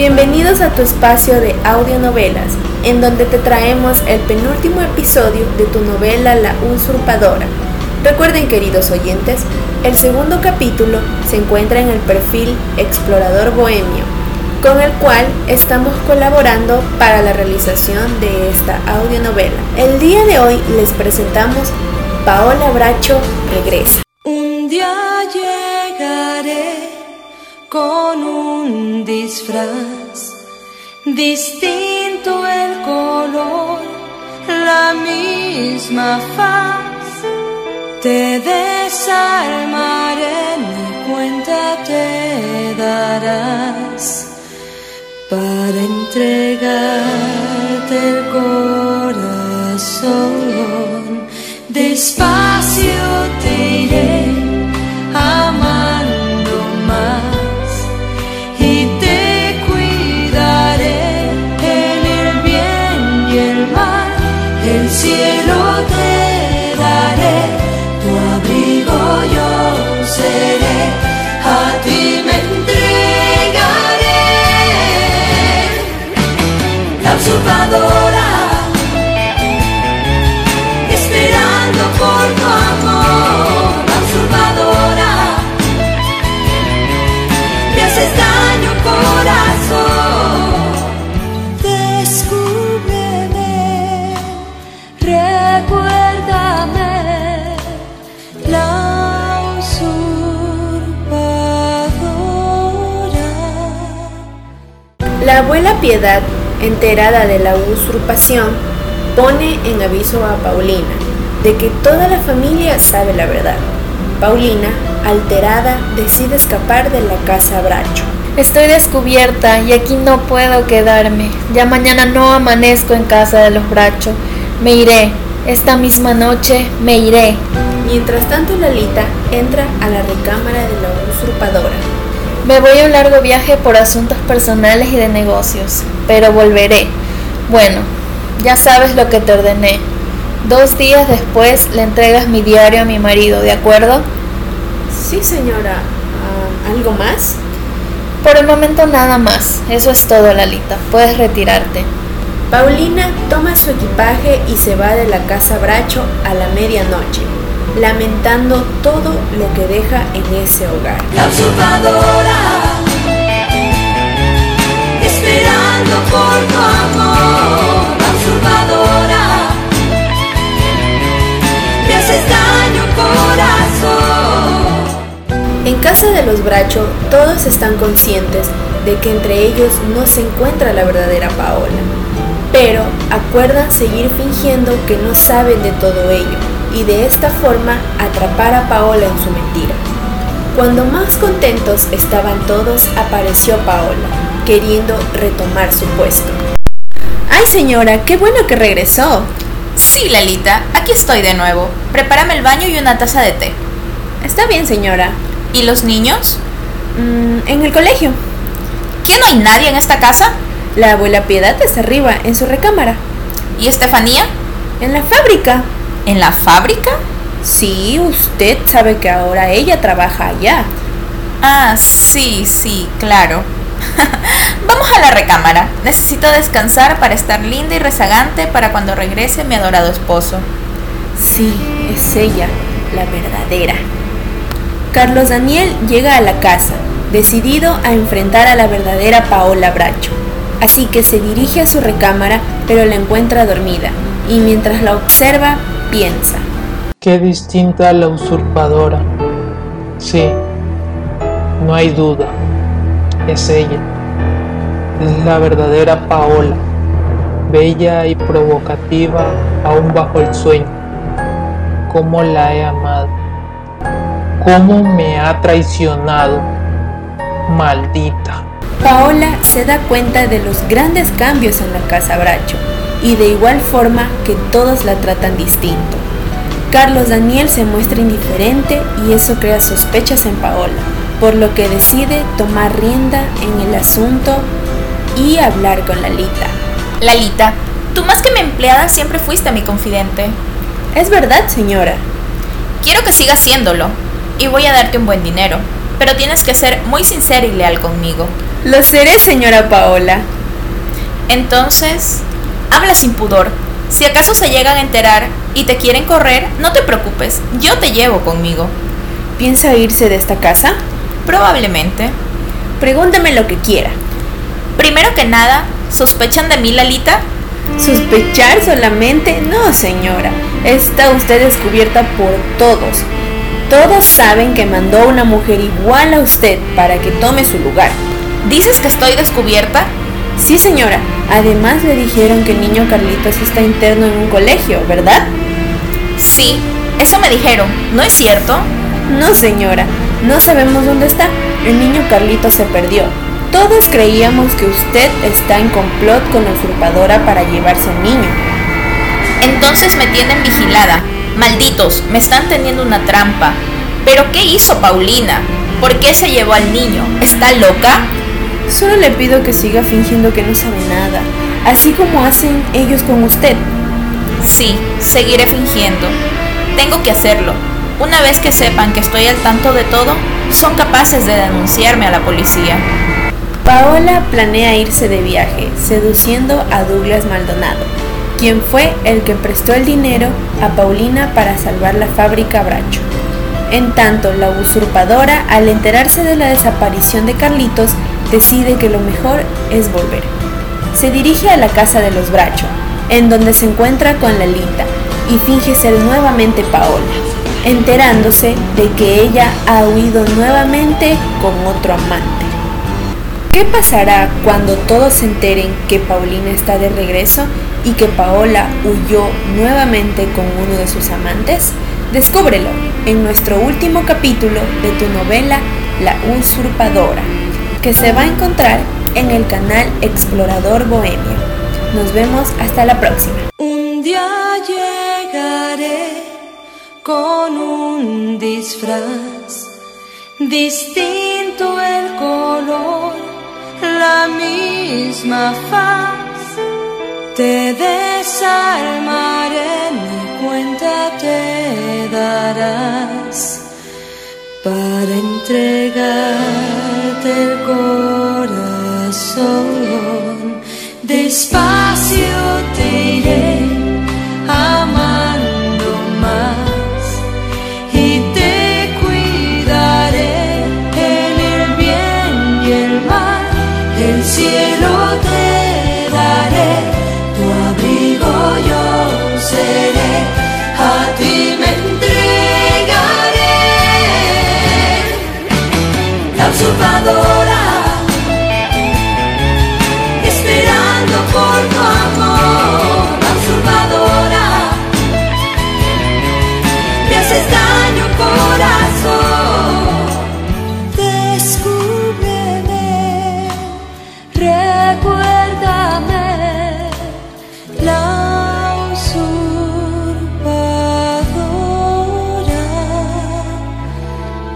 Bienvenidos a tu espacio de audionovelas, en donde te traemos el penúltimo episodio de tu novela La Usurpadora. Recuerden, queridos oyentes, el segundo capítulo se encuentra en el perfil Explorador Bohemio, con el cual estamos colaborando para la realización de esta audionovela. El día de hoy les presentamos Paola Bracho Regresa. Un día llegaré con un disfraz, distinto el color, la misma faz. Te desarmaré, ni cuenta te darás para entregarte el corazón. Despacio El cielo La abuela Piedad, enterada de la usurpación, pone en aviso a Paulina de que toda la familia sabe la verdad. Paulina, alterada, decide escapar de la casa Bracho. Estoy descubierta y aquí no puedo quedarme. Ya mañana no amanezco en casa de los Bracho. Me iré. Esta misma noche me iré. Mientras tanto, Lalita entra a la recámara de la usurpadora. Me voy a un largo viaje por asuntos personales y de negocios, pero volveré. Bueno, ya sabes lo que te ordené. Dos días después le entregas mi diario a mi marido, ¿de acuerdo? Sí, señora. Ah, ¿Algo más? Por el momento nada más. Eso es todo, Lalita. Puedes retirarte. Paulina toma su equipaje y se va de la casa Bracho a la medianoche, lamentando todo lo que deja en ese hogar. La usurpadora, esperando por tu amor, la usurpadora, me haces daño, corazón. En casa de los Bracho, todos están conscientes de que entre ellos no se encuentra la verdadera Paola, pero acuerdan seguir fingiendo que no saben de todo ello y de esta forma atrapar a Paola en su mentira. Cuando más contentos estaban todos, apareció Paola, queriendo retomar su puesto. ¡Ay, señora! ¡Qué bueno que regresó! Sí, Lalita, aquí estoy de nuevo. Prepárame el baño y una taza de té. Está bien, señora. ¿Y los niños? Mm, en el colegio. ¿Qué no hay nadie en esta casa? La abuela Piedad está arriba, en su recámara. ¿Y Estefanía? En la fábrica. ¿En la fábrica? Sí, usted sabe que ahora ella trabaja allá. Ah, sí, sí, claro. Vamos a la recámara. Necesito descansar para estar linda y rezagante para cuando regrese mi adorado esposo. Sí, es ella, la verdadera. Carlos Daniel llega a la casa, decidido a enfrentar a la verdadera Paola Bracho. Así que se dirige a su recámara, pero la encuentra dormida, y mientras la observa, piensa. Qué distinta a la usurpadora. Sí, no hay duda. Es ella. Es la verdadera Paola, bella y provocativa aún bajo el sueño. Cómo la he amado. Cómo me ha traicionado. Maldita. Paola se da cuenta de los grandes cambios en la casa Bracho y de igual forma que todos la tratan distinto. Carlos Daniel se muestra indiferente y eso crea sospechas en Paola, por lo que decide tomar rienda en el asunto y hablar con Lalita. Lalita, tú más que mi empleada siempre fuiste mi confidente. Es verdad, señora. Quiero que sigas siéndolo y voy a darte un buen dinero, pero tienes que ser muy sincera y leal conmigo. Lo seré, señora Paola. Entonces, habla sin pudor. Si acaso se llegan a enterar y te quieren correr, no te preocupes, yo te llevo conmigo. ¿Piensa irse de esta casa? Probablemente. Pregúnteme lo que quiera. Primero que nada, ¿sospechan de mí, Lalita? ¿Sospechar solamente? No, señora. Está usted descubierta por todos. Todos saben que mandó una mujer igual a usted para que tome su lugar. ¿Dices que estoy descubierta? Sí, señora. Además le dijeron que el niño Carlitos está interno en un colegio, ¿verdad? Sí, eso me dijeron. ¿No es cierto? No, señora. No sabemos dónde está. El niño Carlitos se perdió. Todos creíamos que usted está en complot con la usurpadora para llevarse al niño. Entonces me tienen vigilada. Malditos, me están teniendo una trampa. ¿Pero qué hizo Paulina? ¿Por qué se llevó al niño? ¿Está loca? Solo le pido que siga fingiendo que no sabe nada, así como hacen ellos con usted. Sí, seguiré fingiendo. Tengo que hacerlo. Una vez que sepan que estoy al tanto de todo, son capaces de denunciarme a la policía. Paola planea irse de viaje, seduciendo a Douglas Maldonado, quien fue el que prestó el dinero a Paulina para salvar la fábrica Bracho. En tanto, la usurpadora, al enterarse de la desaparición de Carlitos, decide que lo mejor es volver. Se dirige a la casa de los Bracho, en donde se encuentra con Lalita, y finge ser nuevamente Paola, enterándose de que ella ha huido nuevamente con otro amante. ¿Qué pasará cuando todos se enteren que Paulina está de regreso y que Paola huyó nuevamente con uno de sus amantes? Descúbrelo en nuestro último capítulo de tu novela La usurpadora, que se va a encontrar en el canal Explorador Bohemio. Nos vemos hasta la próxima. Un día llegaré con un disfraz, distinto el color, la misma faz. Te desarmaré, ni cuenta te darás para entregarte Despacio